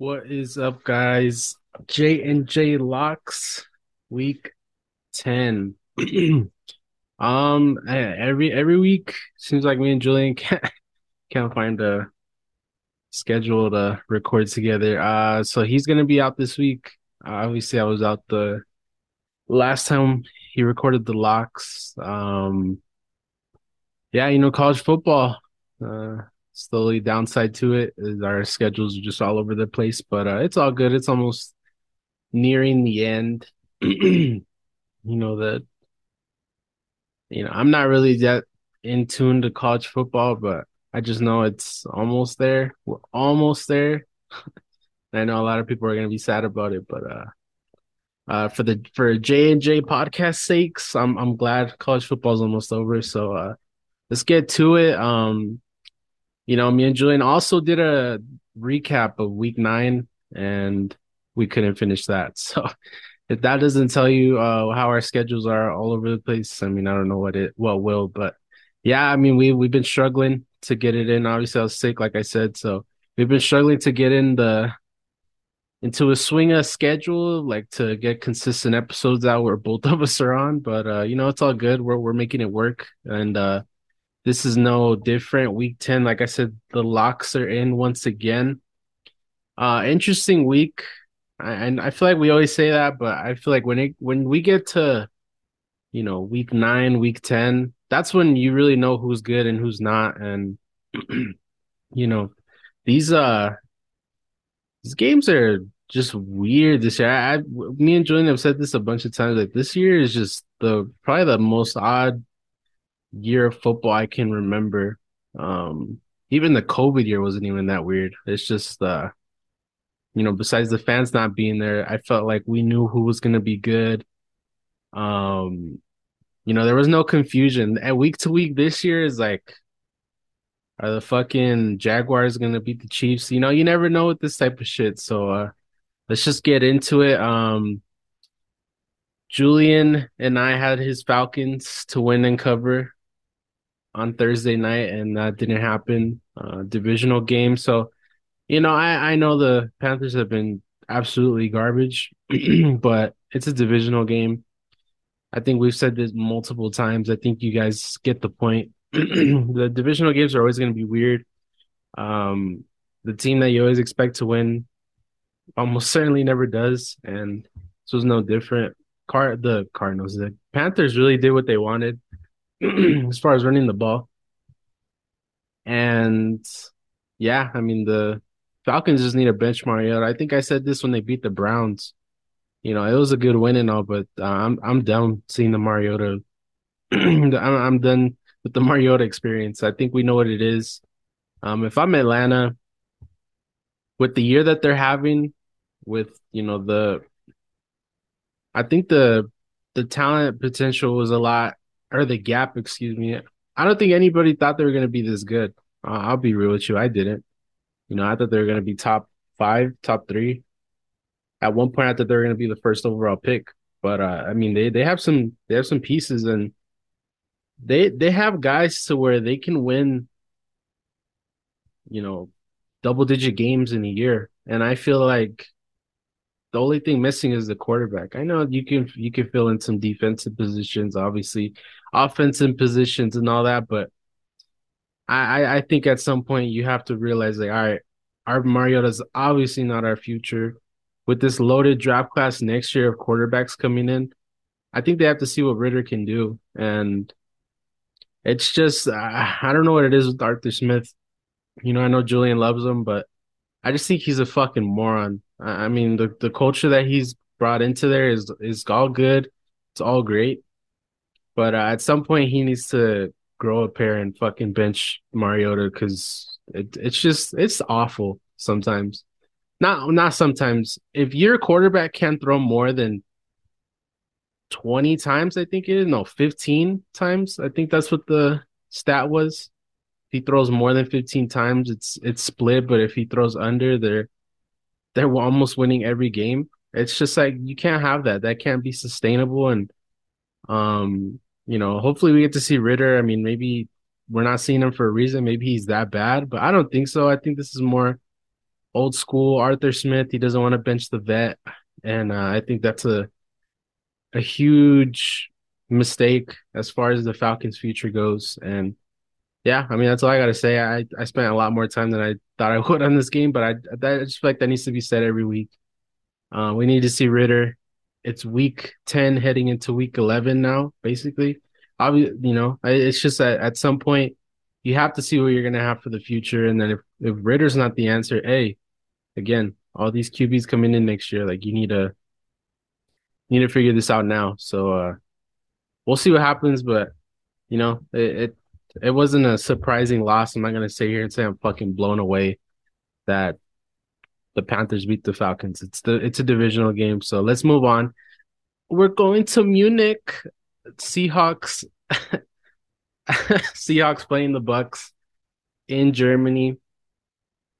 What is up, guys? J and J locks week ten. um, every every week seems like me and Julian can't can't find a schedule to record together. Uh, so he's gonna be out this week. Uh, obviously, I was out the last time he recorded the locks. Um, yeah, you know, college football. Uh, slowly downside to it is our schedules are just all over the place, but uh, it's all good. It's almost nearing the end. you know that you know I'm not really that in tune to college football, but I just know it's almost there. We're almost there. I know a lot of people are gonna be sad about it, but uh, uh, for the for J and J podcast sakes, I'm I'm glad college football is almost over. So uh, let's get to it. Um, you know, me and Julian also did a recap of week nine and we couldn't finish that. So if that doesn't tell you uh, how our schedules are all over the place, I mean, I don't know what it what will, but yeah, I mean, we we've been struggling to get it in. Obviously, I was sick, like I said, so we've been struggling to get in the into a swing of schedule, like to get consistent episodes out where both of us are on. But uh, you know, it's all good. We're we're making it work, and uh, this is no different. Week 10, like I said, the locks are in once again. Uh interesting week. And I feel like we always say that, but I feel like when it when we get to you know, week 9, week 10, that's when you really know who's good and who's not and you know, these uh these games are just weird this year. I, I me and Julian have said this a bunch of times. Like this year is just the probably the most odd year of football I can remember. Um, even the COVID year wasn't even that weird. It's just, uh, you know, besides the fans not being there, I felt like we knew who was going to be good. Um, you know, there was no confusion. At week to week this year is like, are the fucking Jaguars going to beat the Chiefs? You know, you never know with this type of shit. So, uh, let's just get into it. Um, Julian and I had his Falcons to win and cover on Thursday night, and that didn't happen. Uh, divisional game, so you know, I I know the Panthers have been absolutely garbage, but it's a divisional game. I think we've said this multiple times. I think you guys get the point. the divisional games are always going to be weird. Um, the team that you always expect to win almost certainly never does, and this was no different. Car the Cardinals, the Panthers really did what they wanted. as far as running the ball. And yeah, I mean the Falcons just need a bench Mariota. I think I said this when they beat the Browns. You know, it was a good win and all, but uh, I'm I'm done seeing the Mariota. I'm, I'm done with the Mariota experience. I think we know what it is. Um, if I'm Atlanta, with the year that they're having, with you know the, I think the the talent potential was a lot or the gap, excuse me. I don't think anybody thought they were going to be this good. Uh, I'll be real with you. I didn't. You know, I thought they were going to be top five, top three. At one point, I thought they were going to be the first overall pick. But uh, I mean, they they have some they have some pieces, and they they have guys to where they can win. You know, double digit games in a year, and I feel like the only thing missing is the quarterback. I know you can you can fill in some defensive positions, obviously, offensive positions and all that, but I I think at some point you have to realize like, all right, our Mariota's obviously not our future. With this loaded draft class next year of quarterbacks coming in, I think they have to see what Ridder can do, and it's just uh, I don't know what it is with Arthur Smith. You know, I know Julian loves him, but I just think he's a fucking moron. I mean, the, the culture that he's brought into there is is all good. It's all great. But uh, at some point, he needs to grow a pair and fucking bench Mariota because it, it's just it's awful sometimes. Not not sometimes. If your quarterback can't throw more than twenty times, I think it is no fifteen times. I think that's what the stat was. If he throws more than fifteen times, it's it's split. But if he throws under, they're they're almost winning every game. It's just like you can't have that. That can't be sustainable. And um, you know, hopefully we get to see Ridder. I mean, maybe we're not seeing him for a reason. Maybe he's that bad, but I don't think so. I think this is more old school Arthur Smith. He doesn't want to bench the vet, and uh, I think that's a a huge mistake as far as the Falcons' future goes. And yeah, I mean that's all I gotta say. I I spent a lot more time than I thought I would on this game, but I I just feel like that needs to be said every week. Uh, we need to see Ridder. It's week ten heading into week eleven now, basically. Obviously, you know, it's just that at some point you have to see what you're gonna have for the future, and then if if Ridder's not the answer, hey, again, all these QBs coming in next year, like you need to need to figure this out now. So uh, we'll see what happens, but you know, it, it it wasn't a surprising loss. I'm not gonna sit here and say I'm fucking blown away that the Panthers beat the Falcons. It's the it's a divisional game. So let's move on. We're going to Munich. Seahawks Seahawks playing the Bucks in Germany.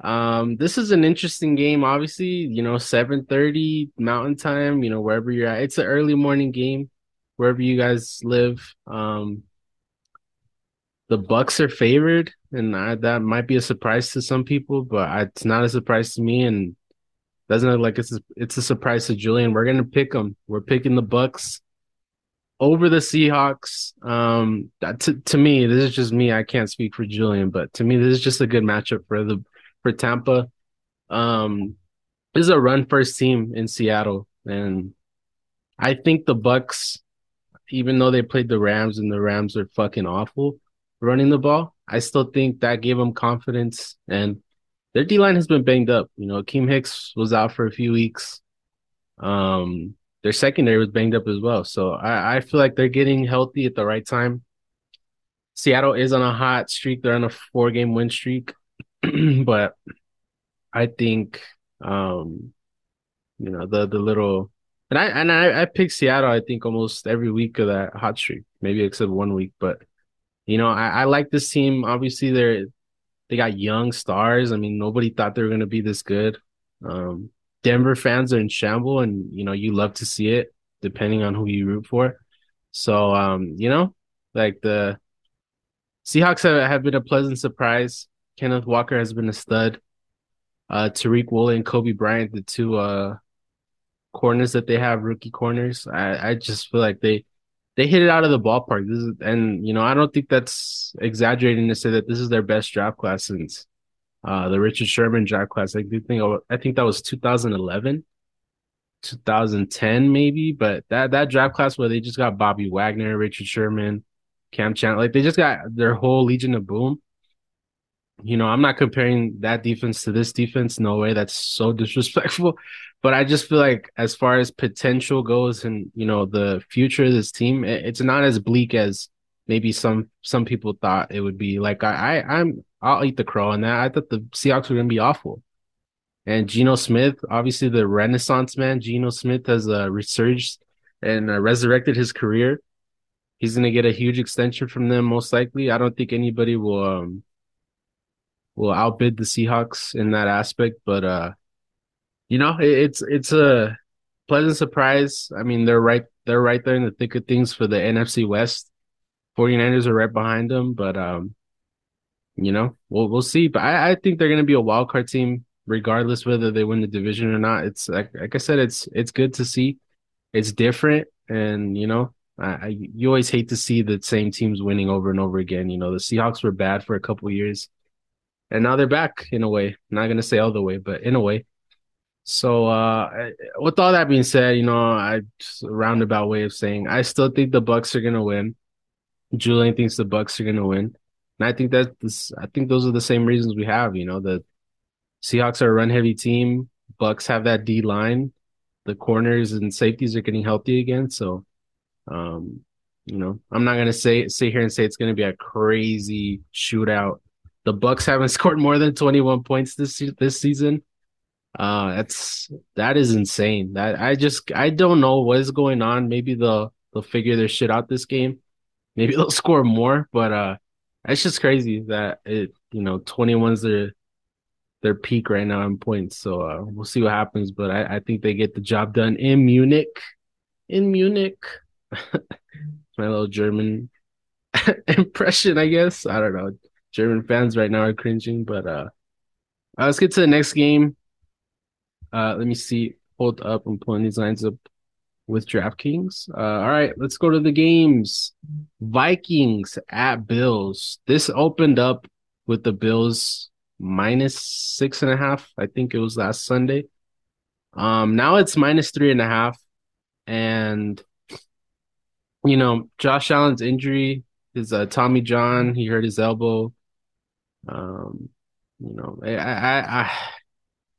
Um, this is an interesting game. Obviously, you know, 7:30 Mountain Time, you know, wherever you're at. It's an early morning game wherever you guys live. Um, the Bucks are favored, and I, that might be a surprise to some people, but I, it's not a surprise to me, and doesn't look like it's a, it's a surprise to Julian. We're gonna pick them. We're picking the Bucks over the Seahawks. Um, to to me, this is just me. I can't speak for Julian, but to me, this is just a good matchup for the for Tampa. Um, this is a run first team in Seattle, and I think the Bucks, even though they played the Rams and the Rams are fucking awful, running the ball. I still think that gave them confidence, and their D line has been banged up. You know, Akiem Hicks was out for a few weeks. Um, their secondary was banged up as well. So I, I feel like they're getting healthy at the right time. Seattle is on a hot streak. They're on a four game win streak. but I think um you know the the little and I and I, I picked Seattle I think almost every week of that hot streak, maybe except one week. But you know, I, I like this team. Obviously, they're they got young stars. I mean, nobody thought they were gonna be this good. Um, Denver fans are in shamble, and you know, you love to see it, depending on who you root for. So, um, you know, like the Seahawks have, have been a pleasant surprise. Kenneth Walker has been a stud. Uh, Tariq Woolen and Coby Bryant, the two uh corners that they have, rookie corners. I, I just feel like they they hit it out of the ballpark. This is, and you know, I don't think that's exaggerating to say that this is their best draft class since uh, the Richard Sherman draft class. I do think I think that was 2011, 2010 maybe, but that that draft class where they just got Bobby Wagner, Richard Sherman, Kam Chancellor, like they just got their whole Legion of Boom. You know, I'm not comparing that defense to this defense. No way. That's so disrespectful. But I just feel like as far as potential goes and, you know, the future of this team, it's not as bleak as maybe some some people thought it would be. Like I, I I'm I'll eat the crow on that. I thought the Seahawks were gonna be awful. And Geno Smith, obviously the Renaissance man, Geno Smith has uh, resurged and uh, resurrected his career. He's gonna get a huge extension from them, most likely. I don't think anybody will um, will outbid the Seahawks in that aspect. But uh, you know, it, it's it's a pleasant surprise. I mean, they're right they're right there in the thick of things for the NFC West. 49ers are right behind them, but um, you know, we'll we'll see. But I, I think they're gonna be a wild card team, regardless whether they win the division or not. It's like like I said, it's it's good to see. It's different, and you know, I, I you always hate to see the same teams winning over and over again. You know, the Seahawks were bad for a couple years and now they're back in a way. Not gonna say all the way, but in a way. So, uh, with all that being said, you know, I just a roundabout way of saying I still think the Bucks are gonna win. Julian thinks the Bucks are gonna win, and I think that this. I think those are the same reasons we have. You know, the Seahawks are a run heavy team. Bucks have that D line. The corners and safeties are getting healthy again. So, um, you know, I'm not gonna say sit here and say it's gonna be a crazy shootout the Bucks haven't scored more than 21 points this this season. Uh, that's that is insane. That I just I don't know what is going on. Maybe they'll they'll figure their shit out this game. Maybe they'll score more, but uh, it's just crazy that it you know 21's their their peak right now in points. So uh, we'll see what happens. But I, I think they get the job done in Munich. In Munich, my little German impression, I guess. I don't know. German fans right now are cringing. But uh, uh, let's get to the next game. Uh, let me see. Hold up. I'm pulling these lines up with DraftKings. Uh, all right, let's go to the games. Vikings at Bills. This opened up with the Bills minus six and a half. I think it was last Sunday. Um, now it's minus three and a half. And, you know, Josh Allen's injury is uh, Tommy John. He hurt his elbow. Um, you know, I, I, I,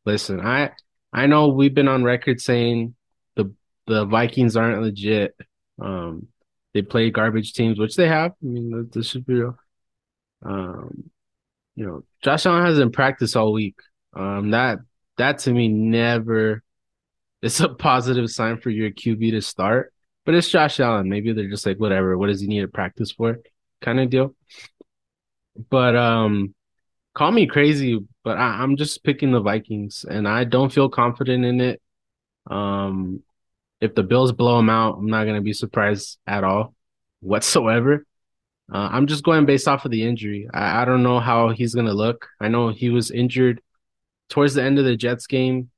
listen, I, I know we've been on record saying the the Vikings aren't legit. Um, they play garbage teams, which they have. I mean, this should be real. Um, you know, Josh Allen hasn't practiced all week. Um, that that to me never it's a positive sign for your QB to start. But it's Josh Allen. Maybe they're just like, whatever. What does he need to practice for? Kind of deal. But um, call me crazy, but I, am just picking the Vikings, and I don't feel confident in it. Um, if the Bills blow them out, I'm not gonna be surprised at all, whatsoever. Uh, I'm just going based off of the injury. I, I don't know how he's gonna look. I know he was injured towards the end of the Jets game,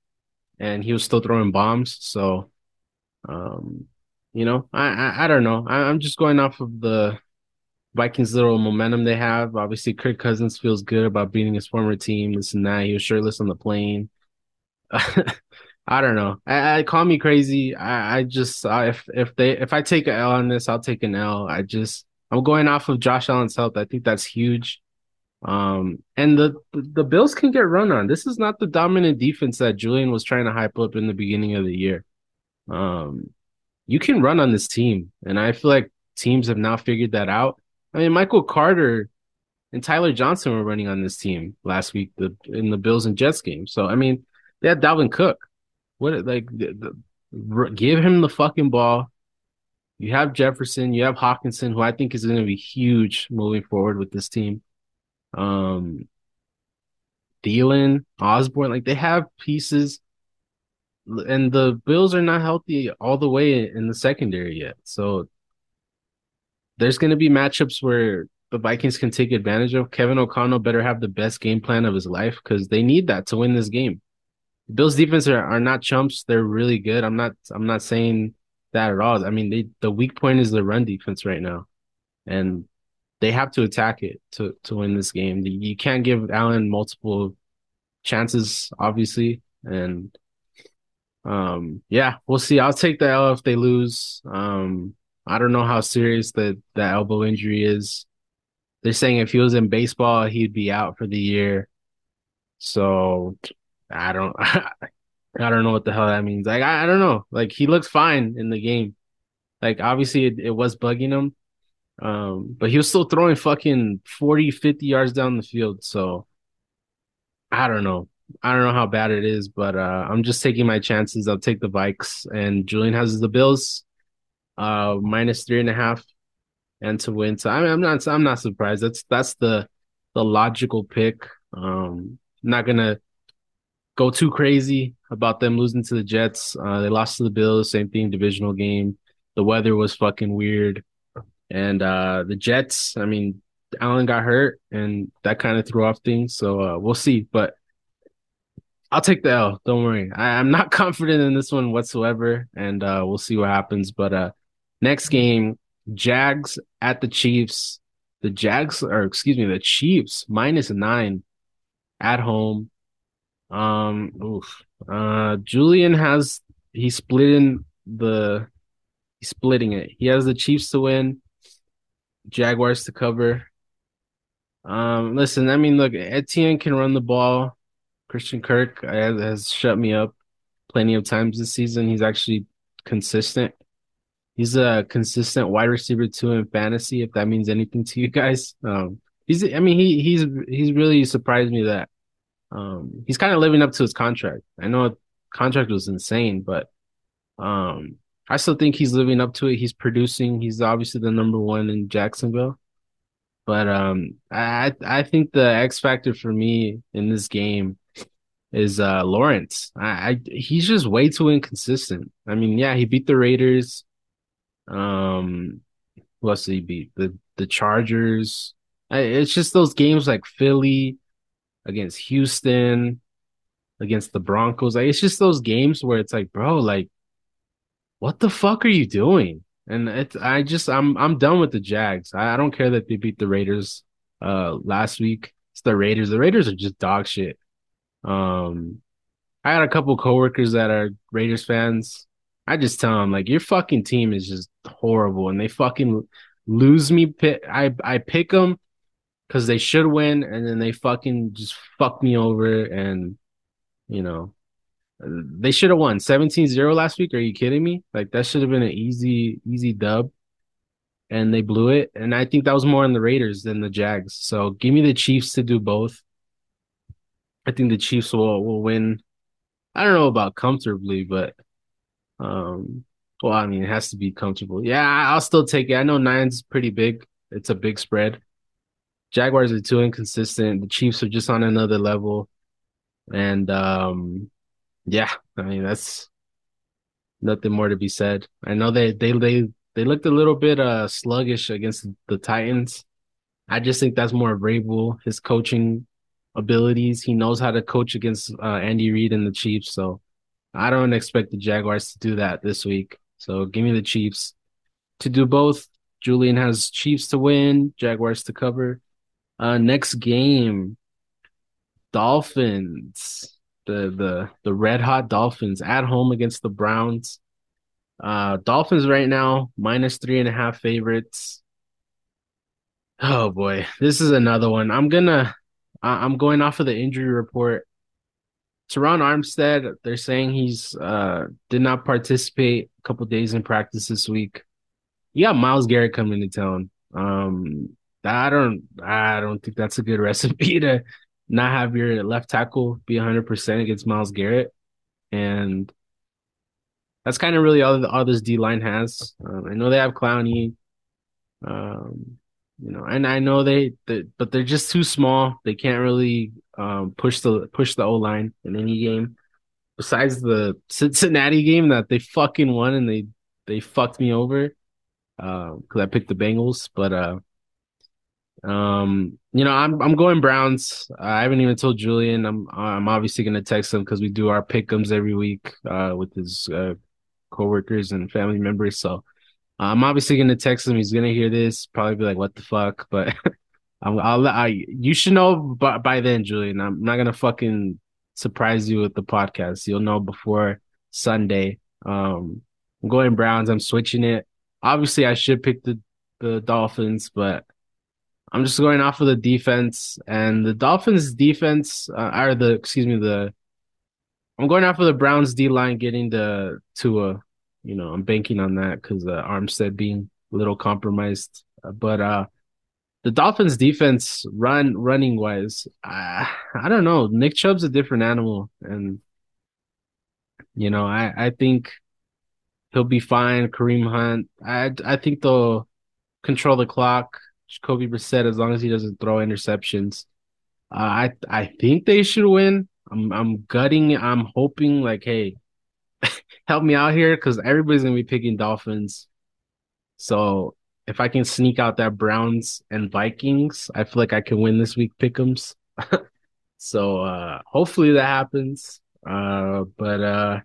and he was still throwing bombs. So, um, you know, I I, I don't know. I, I'm just going off of the Vikings little momentum they have. Obviously, Kirk Cousins feels good about beating his former team, this and that. He was shirtless on the plane. I don't know. I, I, call me crazy. I, I just I, if if they if I take an L on this, I'll take an L. I just I'm going off of Josh Allen's health. I think that's huge. Um, and the the Bills can get run on. This is not the dominant defense that Julian was trying to hype up in the beginning of the year. Um, you can run on this team, and I feel like teams have now figured that out. I mean, Michael Carter and Tyler Johnson were running on this team last week the, in the Bills and Jets game. So I mean, they had Dalvin Cook. What like the, the, give him the fucking ball. You have Jefferson, you have Hockenson, who I think is going to be huge moving forward with this team. Um, Thielen, Osborn, like they have pieces, and the Bills are not healthy all the way in the secondary yet. So there's going to be matchups where the Vikings can take advantage of. Kevin O'Connell better have the best game plan of his life because they need that to win this game. Bills defense are, are not chumps. They're really good. I'm not I'm not saying that at all. I mean, they the weak point is the run defense right now. And they have to attack it to to win this game. You can't give Allen multiple chances, obviously. And um yeah, we'll see. I'll take the L if they lose. Um I don't know how serious the, the elbow injury is. They're saying if he was in baseball, he'd be out for the year. So I don't I don't know what the hell that means. Like I, I don't know. Like he looks fine in the game. Like obviously it, it was bugging him. Um, but he was still throwing fucking 40, 50 yards down the field. So I don't know. I don't know how bad it is, but uh, I'm just taking my chances. I'll take the Vikes and Julian has the Bills uh minus three and a half and to win. So I mean I'm not I'm not surprised. That's that's the the logical pick. Um not gonna go too crazy about them losing to the Jets. Uh, they lost to the Bills, same thing, divisional game. The weather was fucking weird. And uh, the Jets, I mean, Allen got hurt and that kind of threw off things. So uh, we'll see. But I'll take the L. Don't worry. I, am not confident in this one whatsoever. And uh, we'll see what happens. But uh, next game, Jags at the Chiefs. The Jags, or excuse me, the Chiefs minus nine at home. Um, oof. Uh, Julian has he's splitting the he's splitting it. He has the Chiefs to win, Jaguars to cover. Um, listen, I mean, look, Etienne can run the ball. Christian Kirk has, has shut me up plenty of times this season. He's actually consistent. He's a consistent wide receiver too in fantasy, if that means anything to you guys. Um, he's, I mean, he he's he's really surprised me that um, he's kind of living up to his contract. I know contract was insane, but um, I still think he's living up to it. He's producing. He's obviously the number one in Jacksonville. But um, I I think the X factor for me in this game is uh, Lawrence. I, I he's just way too inconsistent. I mean, yeah, he beat the Raiders. Um, who else did he beat? The the Chargers. I, it's just those games like Philly against Houston, against the Broncos. Like it's just those games where it's like, bro, like, what the fuck are you doing? And it's I just I'm I'm done with the Jags. I, I don't care that they beat the Raiders uh last week. It's the Raiders. The Raiders are just dog shit. Um I had a couple coworkers that are Raiders fans. I just tell them like your fucking team is just horrible, and they fucking lose me. I I pick them because they should win, and then they fucking just fuck me over, and you know they should have won 17-0 last week. Are you kidding me? Like that should have been an easy easy dub, and they blew it. And I think that was more on the Raiders than the Jags. So give me the Chiefs to do both. I think the Chiefs will will win I don't know about comfortably, but um, well, I mean, it has to be comfortable. Yeah, I'll still take it. I know nine's pretty big. It's a big spread. Jaguars are too inconsistent. The Chiefs are just on another level. And um, yeah, I mean that's nothing more to be said. I know they they they they looked a little bit uh sluggish against the Titans. I just think that's more of Vrabel, his coaching abilities. He knows how to coach against uh, Andy Reid and the Chiefs. So I don't expect the Jaguars to do that this week. So give me the Chiefs to do both. Julian has Chiefs to win, Jaguars to cover. Uh, next game, Dolphins, the the the red hot Dolphins at home against the Browns. Uh, Dolphins right now minus three and a half favorites. Oh boy, this is another one. I'm gonna I'm going off of the injury report. Terron Armstead, they're saying he's uh did not participate a couple days in practice this week. You got Myles Garrett coming to town. Um, I don't, I don't think that's a good recipe to not have your left tackle be 100% against Myles Garrett, and that's kind of really all, all this D line has. Um, I know they have Clowney. Um, you know, and I know they, they but they're just too small. They can't really um, push the push the O line in any game. Besides the Cincinnati game that they fucking won and they they fucked me over because uh, I picked the Bengals. But uh, um, you know, I'm I'm going Browns. I haven't even told Julian. I'm I'm obviously gonna text him because we do our pickums every week uh, with his uh, coworkers and family members. So I'm obviously gonna text him. He's gonna hear this, probably be like, "What the fuck?" But I'm, I'll, I, you should know by, by then, Julian. I'm not gonna fucking surprise you with the podcast. You'll know before Sunday. Um, I'm going Browns. I'm switching it. Obviously, I should pick the the Dolphins, but I'm just going off of the defense and the Dolphins defense, uh, or the excuse me, the I'm going off of the Browns D line getting the Tua you know, I'm banking on that because uh, Armstead being a little compromised. Uh, but uh, the Dolphins' defense, run running wise, I, I don't know. Nick Chubb's a different animal, and you know, I I think he'll be fine. Kareem Hunt, I I think they'll control the clock. Jacoby Brissett, as long as he doesn't throw interceptions, uh, I I think they should win. I'm I'm gutting. I'm hoping like, hey, help me out here because everybody's gonna be picking Dolphins. So if I can sneak out that Browns and Vikings, I feel like I can win this week pick'ems. so uh hopefully that happens. Uh but uh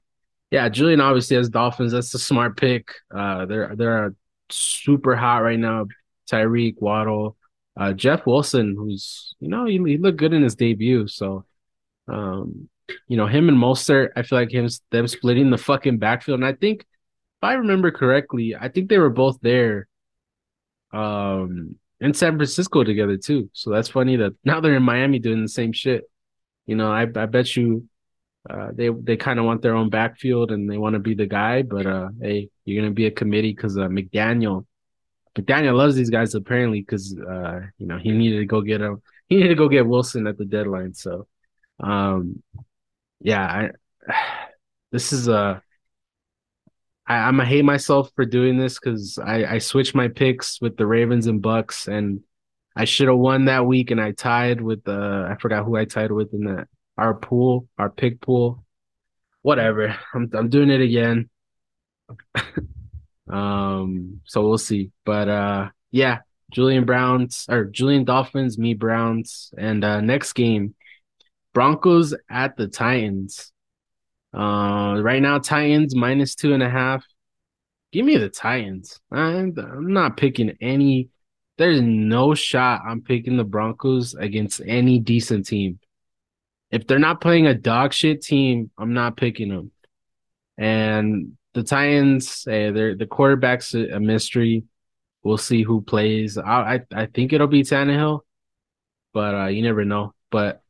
yeah, Julian obviously has Dolphins. That's a smart pick. Uh they're they're super hot right now. Tyreek, Waddle, uh Jeff Wilson, who's you know, he, he looked good in his debut. So um you know, him and Mostert, I feel like him them splitting the fucking backfield. And I think if I remember correctly, I think they were both there um in San Francisco together too. So that's funny that now they're in Miami doing the same shit. You know, I I bet you uh, they they kind of want their own backfield and they want to be the guy, but uh, hey, you're gonna be a committee because uh, McDaniel McDaniel loves these guys apparently because uh, you know he needed to go get him, he needed to go get Wilson at the deadline. So um, yeah, I, this is a. I, I'm gonna hate myself for doing this because I I switched my picks with the Ravens and Bucks, and I should have won that week, and I tied with the I forgot who I tied with in that our pool, our pick pool. Whatever, I'm I'm doing it again. um, so we'll see, but uh, yeah, Julian Browns or Julian Dolphins, me Browns, and uh, next game Broncos at the Titans. Uh, right now, Titans minus two and a half. Give me the Titans. I'm, not picking any. There's no shot I'm picking the Broncos against any decent team. If they're not playing a dog shit team, I'm not picking them. And the Titans, hey, they're the quarterback's a mystery. We'll see who plays. I I, I think it'll be Tannehill, but uh, you never know. But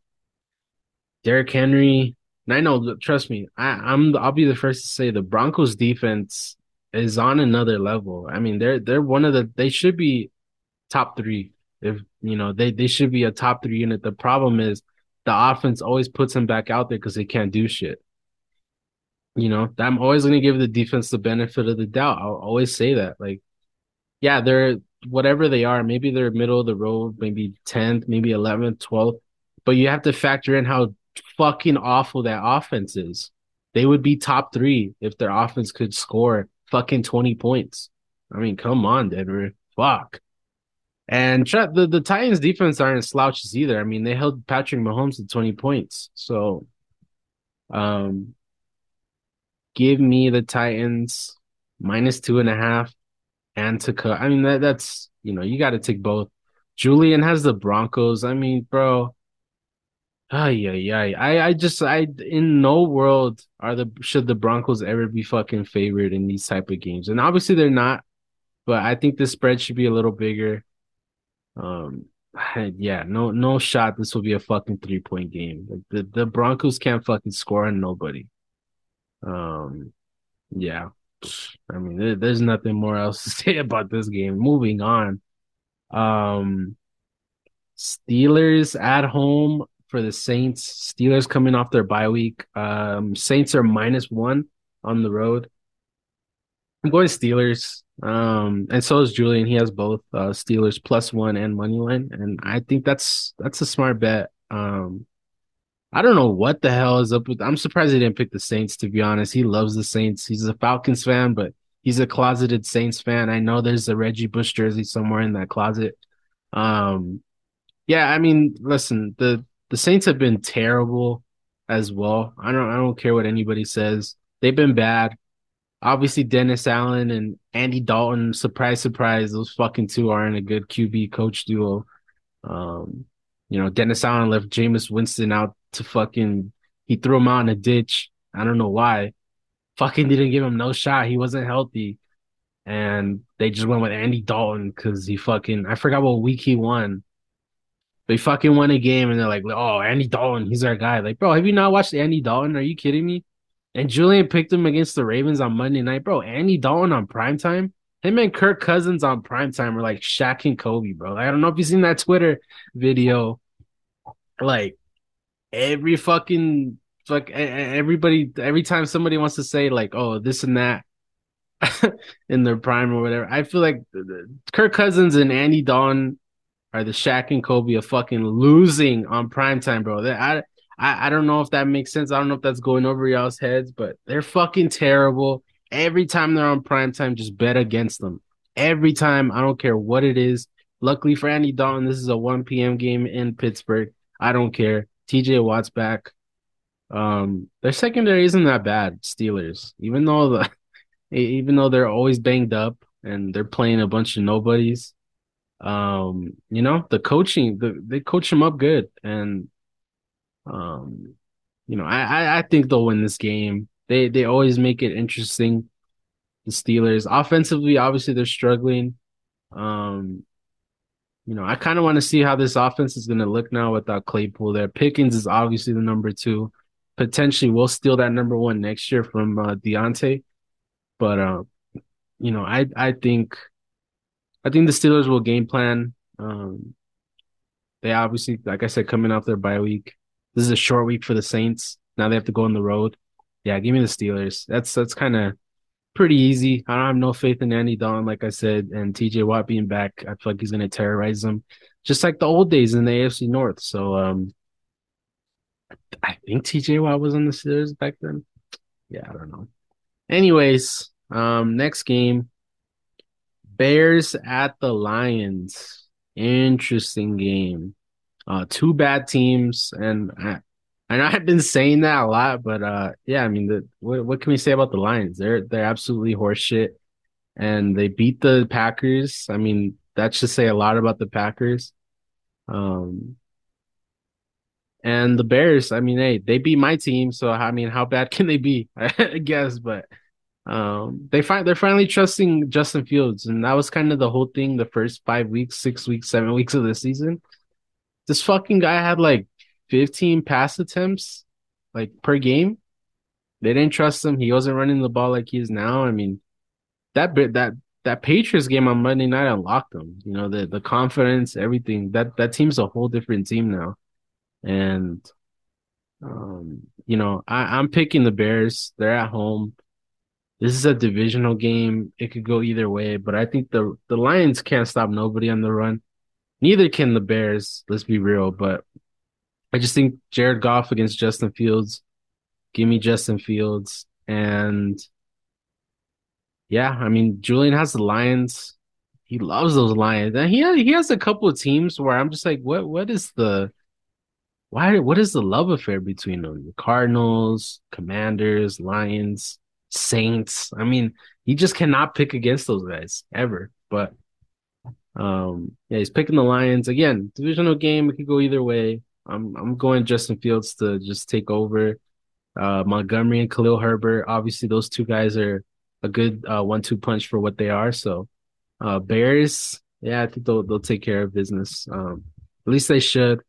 Derrick Henry, I know. Trust me, I, I'm. I'll be the first to say the Broncos defense is on another level. I mean, they're they're one of the. They should be top three. If you know, they they should be a top three unit. The problem is the offense always puts them back out there because they can't do shit. You know, I'm always going to give the defense the benefit of the doubt. I'll always say that. Like, yeah, they're whatever they are. Maybe they're middle of the road, maybe 10th, maybe 11th, 12th. But you have to factor in how fucking awful that offense is. They would be top three if their offense could score fucking 20 points. I mean, come on, Denver. Fuck. And the, the Titans defense aren't slouches either. I mean, they held Patrick Mahomes to 20 points. So, um, give me the Titans minus two and a half and to cut. I mean, that, that's, you know, you got to take both. Julian has the Broncos. I mean, bro, Ay, yeah, ay. I, I just, I, in no world are the, should the Broncos ever be fucking favored in these type of games. And obviously they're not, but I think the spread should be a little bigger. Um, yeah, no, no shot. This will be a fucking three point game. Like the, the Broncos can't fucking score on nobody. Um, yeah. I mean, there, there's nothing more else to say about this game. Moving on. Um, Steelers at home for the Saints. Steelers coming off their bye week. Um, Saints are minus one on the road. I'm going Steelers. Um, and so is Julian. He has both uh, Steelers plus one and money line, and I think that's that's a smart bet. Um, I don't know what the hell is up with. I'm surprised he didn't pick the Saints. To be honest, he loves the Saints. He's a Falcons fan, but he's a closeted Saints fan. I know there's a Reggie Bush jersey somewhere in that closet. Um, yeah, I mean, listen, the the Saints have been terrible as well. I don't I don't care what anybody says. They've been bad. Obviously, Dennis Allen and Andy Dalton, surprise, surprise, those fucking two aren't a good QB coach duo. Um, you know, Dennis Allen left Jameis Winston out to fucking he threw him out in a ditch. I don't know why. Fucking didn't give him no shot. He wasn't healthy. And they just went with Andy Dalton because he fucking I forgot what week he won. They fucking won a game and they're like, oh, Andy Dalton, he's our guy. Like, bro, have you not watched Andy Dalton? Are you kidding me? And Julian picked him against the Ravens on Monday night, bro. Andy Dalton on primetime. Him and Kirk Cousins on primetime were like Shaq and Kobe, bro. Like, I don't know if you've seen that Twitter video. Like every fucking fuck everybody every time somebody wants to say like, oh, this and that in their prime or whatever. I feel like uh, Kirk Cousins and Andy Dalton are the Shaq and Kobe of fucking losing on primetime, bro. I, I I don't know if that makes sense. I don't know if that's going over y'all's heads, but they're fucking terrible. Every time they're on primetime, just bet against them. Every time, I don't care what it is. Luckily for Andy Dalton, this is a 1 p.m. game in Pittsburgh. I don't care. TJ Watt's back. Um, their secondary isn't that bad, Steelers. Even though the even though they're always banged up and they're playing a bunch of nobodies, um, you know, the coaching, the, they coach them up good. And, um, you know, I, I think they'll win this game. They, they always make it interesting. The Steelers offensively, obviously they're struggling. Um, you know, I kind of want to see how this offense is going to look now without Claypool there. Pickens is obviously the number two. Potentially we'll steal that number one next year from uh, Diontae. But, uh, you know, I, I think I think the Steelers will game plan. Um, they obviously, like I said, coming off their bye week. This is a short week for the Saints. Now they have to go on the road. Yeah, give me the Steelers. That's that's kind of pretty easy. I don't have no faith in Andy Dalton, like I said, and TJ Watt being back. I feel like he's going to terrorize them, just like the old days in the AFC North. So, um, I think TJ Watt was on the Steelers back then. Yeah, I don't know. Anyways, um, next game, Bears at the Lions. Interesting game. Uh, two bad teams, and I, know I've been saying that a lot, but uh, yeah, I mean, the, what what can we say about the Lions? They're they're absolutely horseshit, and they beat the Packers. I mean, that should say a lot about the Packers. Um, and the Bears, I mean, hey, they beat my team, so I mean, how bad can they be? I guess, but um, they find they're finally trusting Justin Fields, and that was kind of the whole thing. The first five weeks, six weeks, seven weeks of the season, this fucking guy had like 15 pass attempts, like per game. They didn't trust him. He wasn't running the ball like he is now. I mean, that bit that that Patriots game on Monday night unlocked them. You know, the the confidence, everything. That that team's a whole different team now. And um, you know, I, I'm picking the Bears. They're at home. This is a divisional game. It could go either way, but I think the the Lions can't stop nobody on the run. Neither can the Bears, let's be real, but I just think Jared Goff against Justin Fields. Give me Justin Fields. And yeah, I mean, Julian has the Lions. He loves those Lions. And he he has a couple of teams where I'm just like, what what is the why what is the love affair between them? The Cardinals, Commanders, Lions, Saints. I mean, he just cannot pick against those guys ever. But um yeah, he's picking the Lions. Again, divisional game, it could go either way. I'm I'm going Justin Fields to just take over. Uh, Montgomery and Khalil Herbert. Obviously, those two guys are a good uh, one-two punch for what they are. So, uh, Bears, yeah, I think they'll they'll take care of business. Um, at least they should.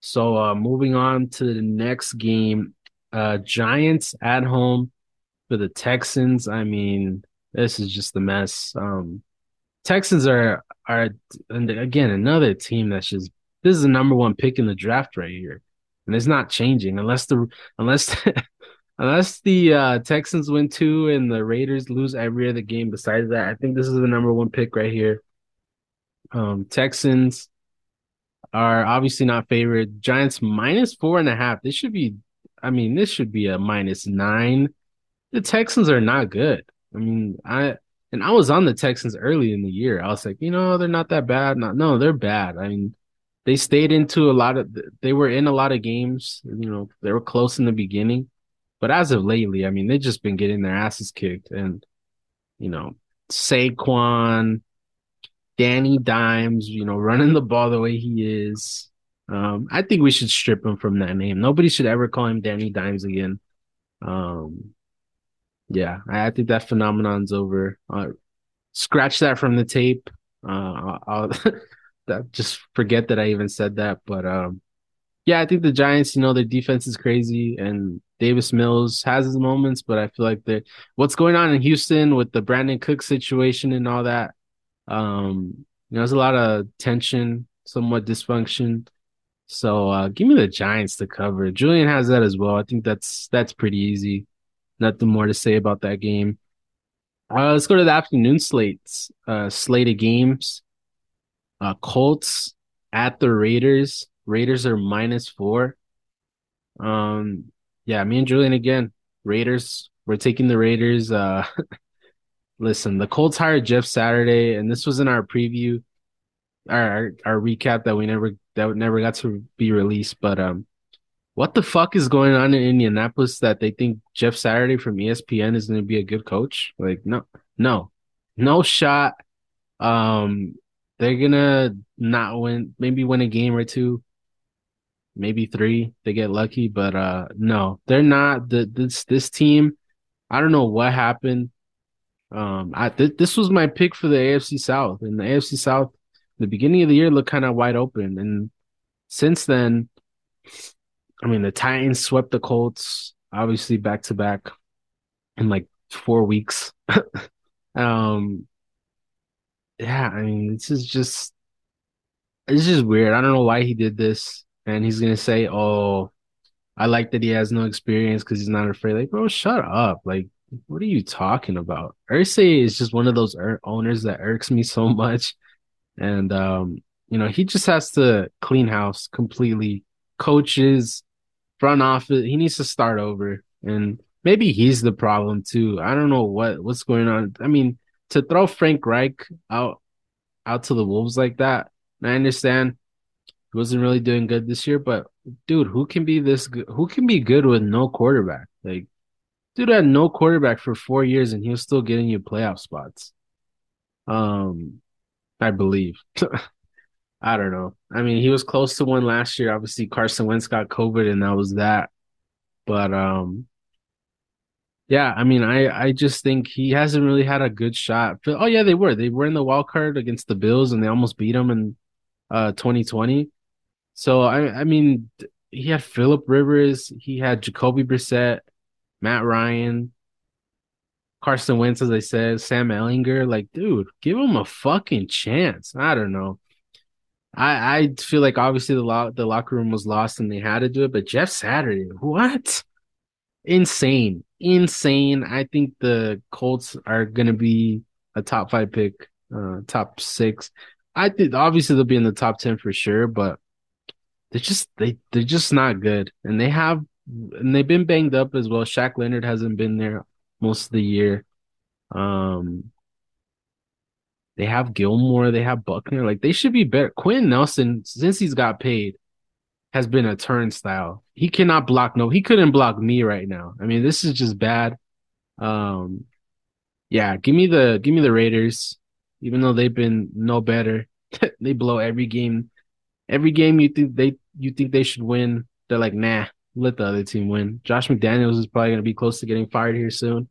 So, uh, moving on to the next game, uh, Giants at home for the Texans. I mean, this is just a mess. Um, Texans are are again another team that's just this is the number one pick in the draft right here, and it's not changing unless the unless unless the uh, Texans win two and the Raiders lose every other game. Besides that, I think this is the number one pick right here. Um, Texans are obviously not favored. Giants minus four and a half. This should be, I mean, this should be a minus nine. The Texans are not good. I mean, I and I was on the Texans early in the year. I was like, you know, they're not that bad. Not, no, they're bad. I mean, they stayed into a lot of they were in a lot of games you know they were close in the beginning but as of lately i mean they've just been getting their asses kicked and you know Saquon Danny Dimes you know running the ball the way he is um I think we should strip him from that name nobody should ever call him Danny Dimes again um yeah I, think that phenomenon's over uh, scratch that from the tape uh I'll just forget that I even said that. But um, yeah, I think the Giants, you know, their defense is crazy, and Davis Mills has his moments, but I feel like the what's going on in Houston with the Brandon Cook situation and all that, um, you know, there's a lot of tension, somewhat dysfunction. So uh, give me the Giants to cover. Julian has that as well. I think that's that's pretty easy. Nothing more to say about that game. Uh, let's go to the afternoon slates. Uh, slate of games. Uh, Colts at the Raiders. Raiders are minus four. Um, yeah, me and Julian again. Raiders. We're taking the Raiders. Uh, listen, the Colts hired Jeff Saturday, and this was in our preview, our, our our recap that we never that never got to be released. But um, what the fuck is going on in Indianapolis that they think Jeff Saturday from ESPN is going to be a good coach? Like, no, no, no shot. Um, they're gonna not win, maybe win a game or two, maybe three. They get lucky, but uh, no, they're not. The this this team, I don't know what happened. Um, I th- this was my pick for the AFC South, and the AFC South, the beginning of the year looked kind of wide open, and since then, I mean, the Titans swept the Colts, obviously back to back, in like four weeks. um, yeah, I mean, this is just it's just weird. I don't know why he did this, and he's gonna say, "Oh, I like that he has no experience because he's not afraid." Like, bro, shut up! Like, what are you talking about? Irsay is just one of those er- owners that irks me so much, and um, you know, he just has to clean house completely. Coaches, front office, he needs to start over, and maybe he's the problem too. I don't know what what's going on. I mean to throw Frank Reich out out to the Wolves like that, I understand. He wasn't really doing good this year, but dude, who can be this good? Who can be good with no quarterback? Like, dude had no quarterback for four years and he was still getting you playoff spots. Um, I believe. I don't know. I mean, he was close to one last year. Obviously, Carson Wentz got COVID and that was that. But um yeah, I mean, I I just think he hasn't really had a good shot. Oh yeah, they were. They were in the wild card against the Bills and they almost beat them in uh 2020. So I I mean, he had Philip Rivers, he had Jacoby Brissett, Matt Ryan, Carson Wentz, as I said, Sam Ehlinger. Like, dude, give him a fucking chance. I don't know. I I feel like obviously the lo- the locker room was lost and they had to do it, but Jeff Saturday, what? Insane, insane. I think the Colts are gonna be a top five pick, uh, top six. I think obviously they'll be in the top ten for sure, but they're just they they're just not good, and they have and they've been banged up as well. Shaq Leonard hasn't been there most of the year. Um, they have Gilmore, they have Buckner. Like they should be better. Quenton Nelson, since he's got paid, has been a turnstile. He cannot block no, he couldn't block me right now. I mean, this is just bad. Um yeah, give me the give me the Raiders, even though they've been no better. they blow every game. Every game you think they you think they should win, they're like, nah, let the other team win. Josh McDaniels is probably gonna be close to getting fired here soon.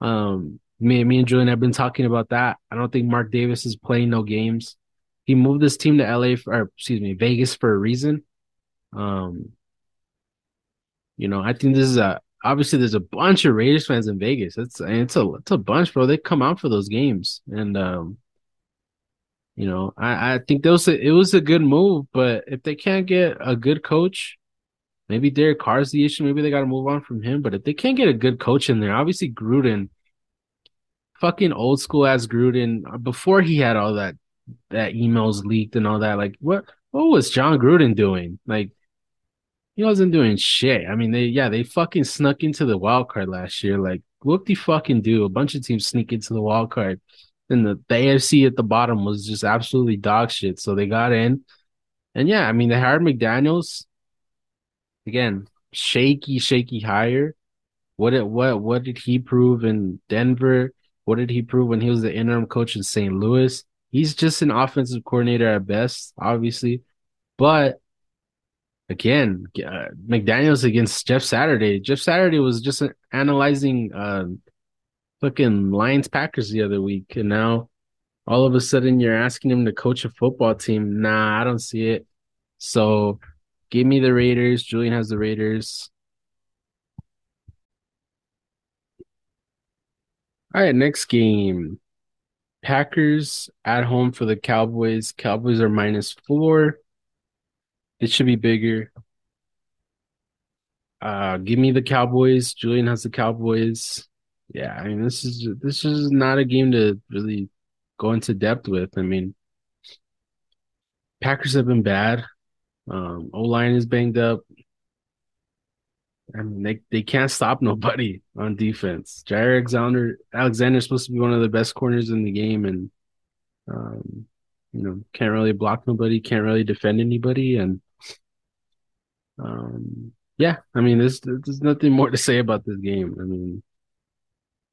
Um me, me and Julian have been talking about that. I don't think Mark Davis is playing no games. He moved this team to LA for, or excuse me, Vegas for a reason. Um, you know, I think this is a obviously there's a bunch of Raiders fans in Vegas. It's it's a it's a bunch, bro. They come out for those games, and um, you know, I I think a, it was a good move. But if they can't get a good coach, maybe Derek Carr's the issue. Maybe they got to move on from him. But if they can't get a good coach in there, obviously Gruden fucking old school as Gruden before he had all that that emails leaked and all that. Like what what was Jon Gruden doing? Like he wasn't doing shit. I mean, they yeah, they fucking snuck into the wild card last year. Like what do fucking do? A bunch of teams sneak into the wild card. And the, the AFC at the bottom was just absolutely dog shit. So they got in. And yeah, I mean they hired McDaniels. Again, shaky, shaky hire. What it what what did he prove in Denver? What did he prove when he was the interim coach in St. Louis? He's just an offensive coordinator at best, obviously. But again, uh, McDaniels against Jeff Saturday. Jeff Saturday was just analyzing uh, fucking Lions Packers the other week, and now all of a sudden you're asking him to coach a football team. Nah, I don't see it. So give me the Raiders. Julian has the Raiders. All right, next game. Packers at home for the Cowboys. Cowboys are minus four. It should be bigger. Uh, give me the Cowboys. Julian has the Cowboys. Yeah, I mean this is this is not a game to really go into depth with. I mean, Packers have been bad. Um, O line is banged up. I mean, they, they can't stop nobody on defense. Jaire Alexander Alexander's supposed to be one of the best corners in the game, and um, you know, can't really block nobody, can't really defend anybody, and um, yeah, I mean, there's there's nothing more to say about this game. I mean,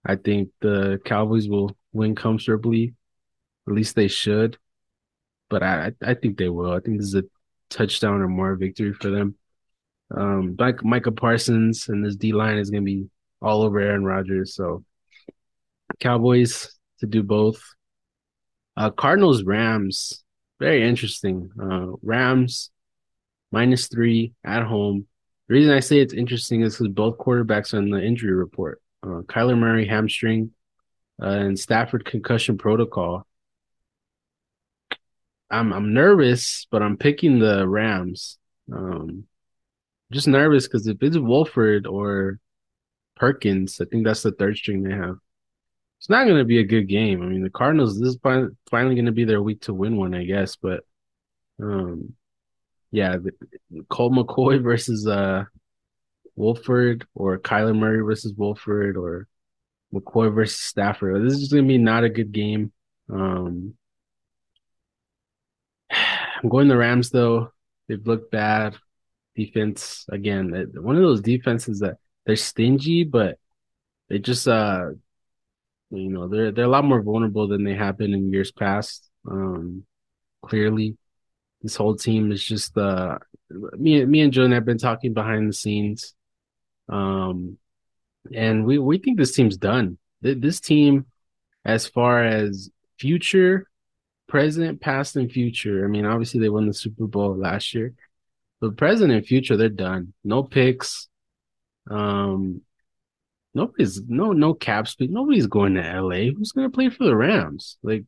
I think the Cowboys will win comfortably, at least they should, but I I think they will. I think this is a touchdown or more victory for them. Um, like Micah Parsons and this D line is going to be all over Aaron Rodgers. So Cowboys to do both. Uh, Cardinals Rams, very interesting. Uh, Rams minus three at home. The reason I say it's interesting is because both quarterbacks are in the injury report. Uh, Kyler Murray hamstring uh, and Stafford concussion protocol. I'm I'm nervous, but I'm picking the Rams. Um, just nervous because if it's Wolford or Perkins, I think that's the third string they have. It's not going to be a good game. I mean, the Cardinals, this is finally going to be their week to win one, I guess. But, um, yeah, Colt McCoy versus uh Wolford or Kyler Murray versus Wolford or McCoy versus Stafford. This is going to be not a good game. Um, I'm going the Rams though. they've looked bad. Defense again, one of those defenses that they're stingy, but they just uh you know they're they're a lot more vulnerable than they have been in years past. Um, clearly, this whole team is just uh me me and Julian have been talking behind the scenes, um, and we we think this team's done. This team, as far as future, present, past, and future. I mean, obviously they won the Super Bowl last year, but present and future, they're done. No picks. Um, nobody's no no cap space. Nobody's going to LA. Who's going to play for the Rams? Like,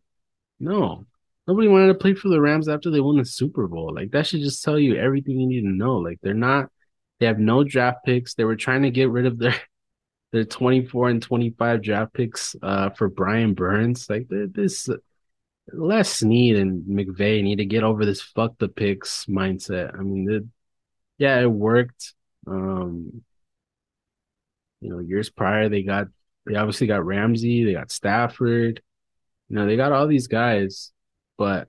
no. Nobody wanted to play for the Rams after they won the Super Bowl. Like that should just tell you everything you need to know. Like they're not they have no draft picks. They were trying to get rid of their their 24 and 25 draft picks uh for Brian Burns. Like this Les Snead and McVay need to get over this fuck the picks mindset. I mean, it, yeah, it worked. Um, you know, years prior they got they obviously got Ramsey, they got Stafford, you know, they got all these guys, but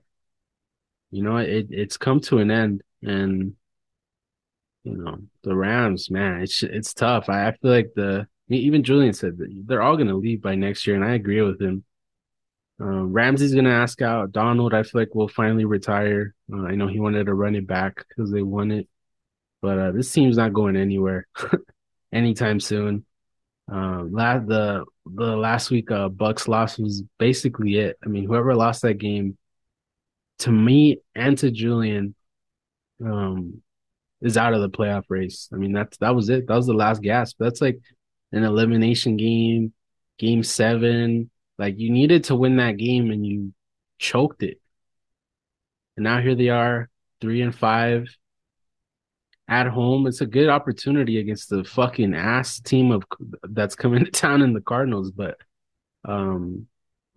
you know, it it's come to an end, and you know, the Rams, man, it's it's tough. I, I feel like the even Julian said that they're all gonna leave by next year, and I agree with him. Uh, Ramsey's gonna ask out Donald. I feel like will finally retire. Uh, I know he wanted to run it back because they won it, but uh, this team's not going anywhere anytime soon. Uh, the the last week uh Bucs loss was basically it. I mean, whoever lost that game, to me and to Julian, um, is out of the playoff race. I mean, that's that was it. That was the last gasp. That's like an elimination game, game seven. Like you needed to win that game and you choked it. And now here they are, three and five at home. It's a good opportunity against the fucking ass team of that's coming to town in the Cardinals. But um,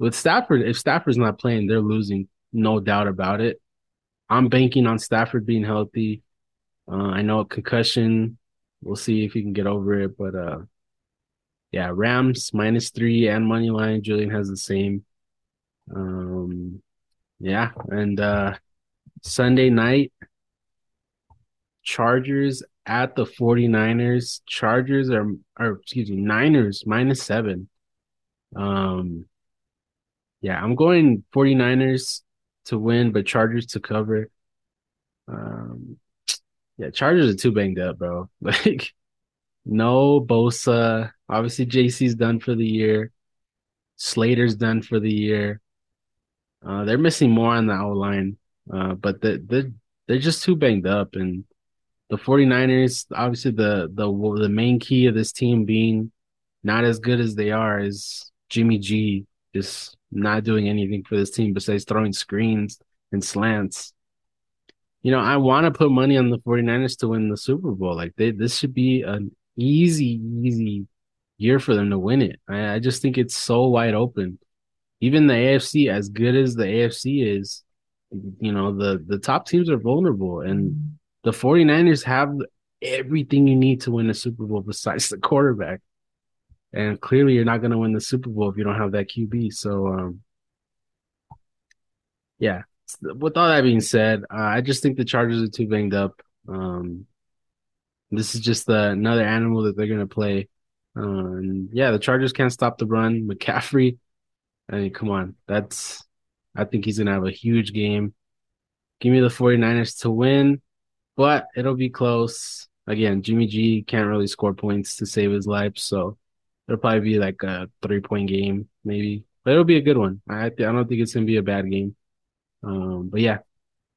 with Stafford, if Stafford's not playing, they're losing, no doubt about it. I'm banking on Stafford being healthy. Uh, I know a concussion. We'll see if he can get over it, but uh, yeah, Rams minus three and money line. Julian has the same. Um, yeah, and uh, Sunday night Chargers at the 49ers. Chargers are, or excuse me, Niners minus seven. Um, yeah, I'm going 49ers to win, but Chargers to cover. Um, yeah, Chargers are too banged up, bro. Like, no Bosa. Obviously, JC's done for the year. Slater's done for the year. Uh, they're missing more on the O line, uh, but the, the, they're just too banged up. And the 49ers, obviously the the the main key of this team being not as good as they are is Jimmy G just not doing anything for this team besides throwing screens and slants. You know, I want to put money on the 49ers to win the Super Bowl. Like they this should be an easy, easy year for them to win it. I, I just think it's so wide open. Even the AFC, as good as the AFC is, you know, the the top teams are vulnerable and the 49ers have everything you need to win a Super Bowl besides the quarterback. And clearly you're not going to win the Super Bowl if you don't have that QB. So, um, yeah, with all that being said, uh, I just think the Chargers are too banged up. Um, this is just the, another animal that they're going to play. And yeah, the Chargers can't stop the run. McCaffrey, I mean, come on. That's, I think he's going to have a huge game. Give me the 49ers to win but it'll be close. Again, Jimmy G can't really score points to save his life, so it'll probably be like a three point game, maybe. But it'll be a good one. I th- I don't think it's gonna be a bad game. Um, but yeah,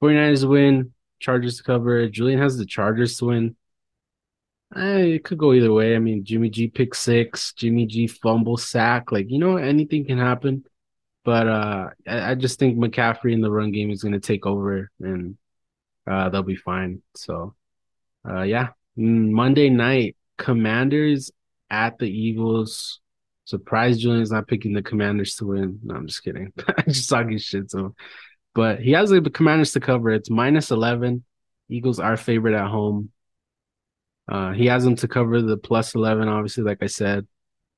49ers win, Chargers to cover. Julian has the Chargers to win. Eh, it could go either way. I mean, Jimmy G pick six, Jimmy G fumble sack, like you know, anything can happen. But uh, I, I just think McCaffrey in the run game is going to take over, and uh, they'll be fine. So, uh, yeah, mm, Monday night, Commanders at the Eagles. Surprised Julian's not picking the Commanders to win. No, I'm just kidding. I just talking shit So. But he has the Commanders to cover. It's minus 11. Eagles are favorite at home. Uh, he has them to cover the plus 11, obviously, like I said.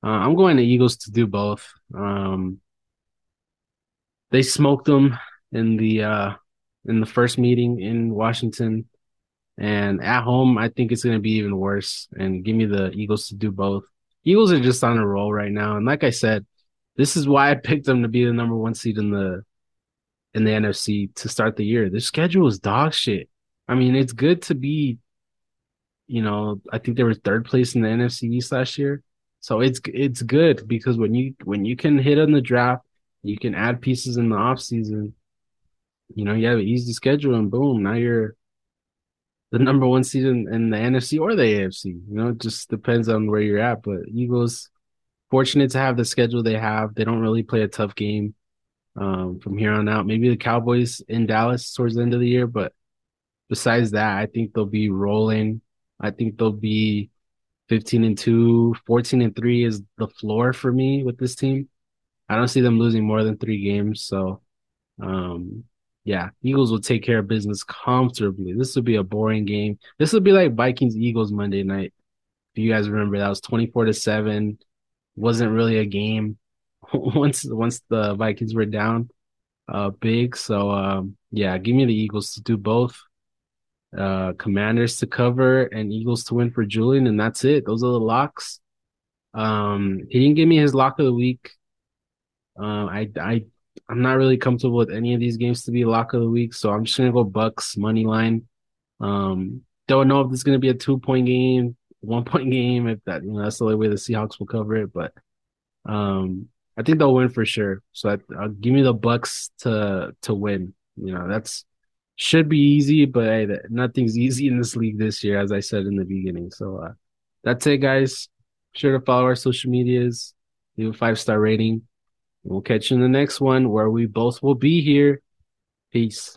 Uh, I'm going to Eagles to do both. Um, they smoked them in the uh, in the first meeting in Washington. And at home, I think it's going to be even worse. And give me the Eagles to do both. Eagles are just on a roll right now. And like I said, this is why I picked them to be the number one seed in the in the NFC to start the year. Their schedule is dog shit. I mean, it's good to be, you know, I think they were third place in the NFC East last year. So it's it's good because when you when you can hit on the draft, you can add pieces in the off season. You know, you have an easy schedule and boom, now you're the number one seed in, in the NFC or the AFC. You know, it just depends on where you're at. But Eagles fortunate to have the schedule they have. They don't really play a tough game um, from here on out. Maybe the Cowboys in Dallas towards the end of the year, but besides that, I think they'll be rolling. I think they'll be 15 and 2, 14 and 3 is the floor for me with this team. I don't see them losing more than three games. So, um, yeah, Eagles will take care of business comfortably. This will be a boring game. This will be like Vikings Eagles Monday night. If you guys remember, that was 24 to 7. Wasn't really a game once once the Vikings were down uh big. So um yeah, give me the Eagles to do both. Uh Commanders to cover and Eagles to win for Julian, and that's it. Those are the locks. Um he didn't give me his lock of the week. Um I I I'm not really comfortable with any of these games to be lock of the week, so I'm just gonna go Bucs money line. Um don't know if this is gonna be a two point game, one point game, if that you know that's the only way the Seahawks will cover it, but um I think they'll win for sure. So I, I'll give me the Bucs to to win. You know, that's should be easy, but hey, nothing's easy in this league this year, as I said in the beginning. So uh, that's it, guys. Sure to follow our social medias, leave a five star rating. We'll catch you in the next one where we both will be here. Peace.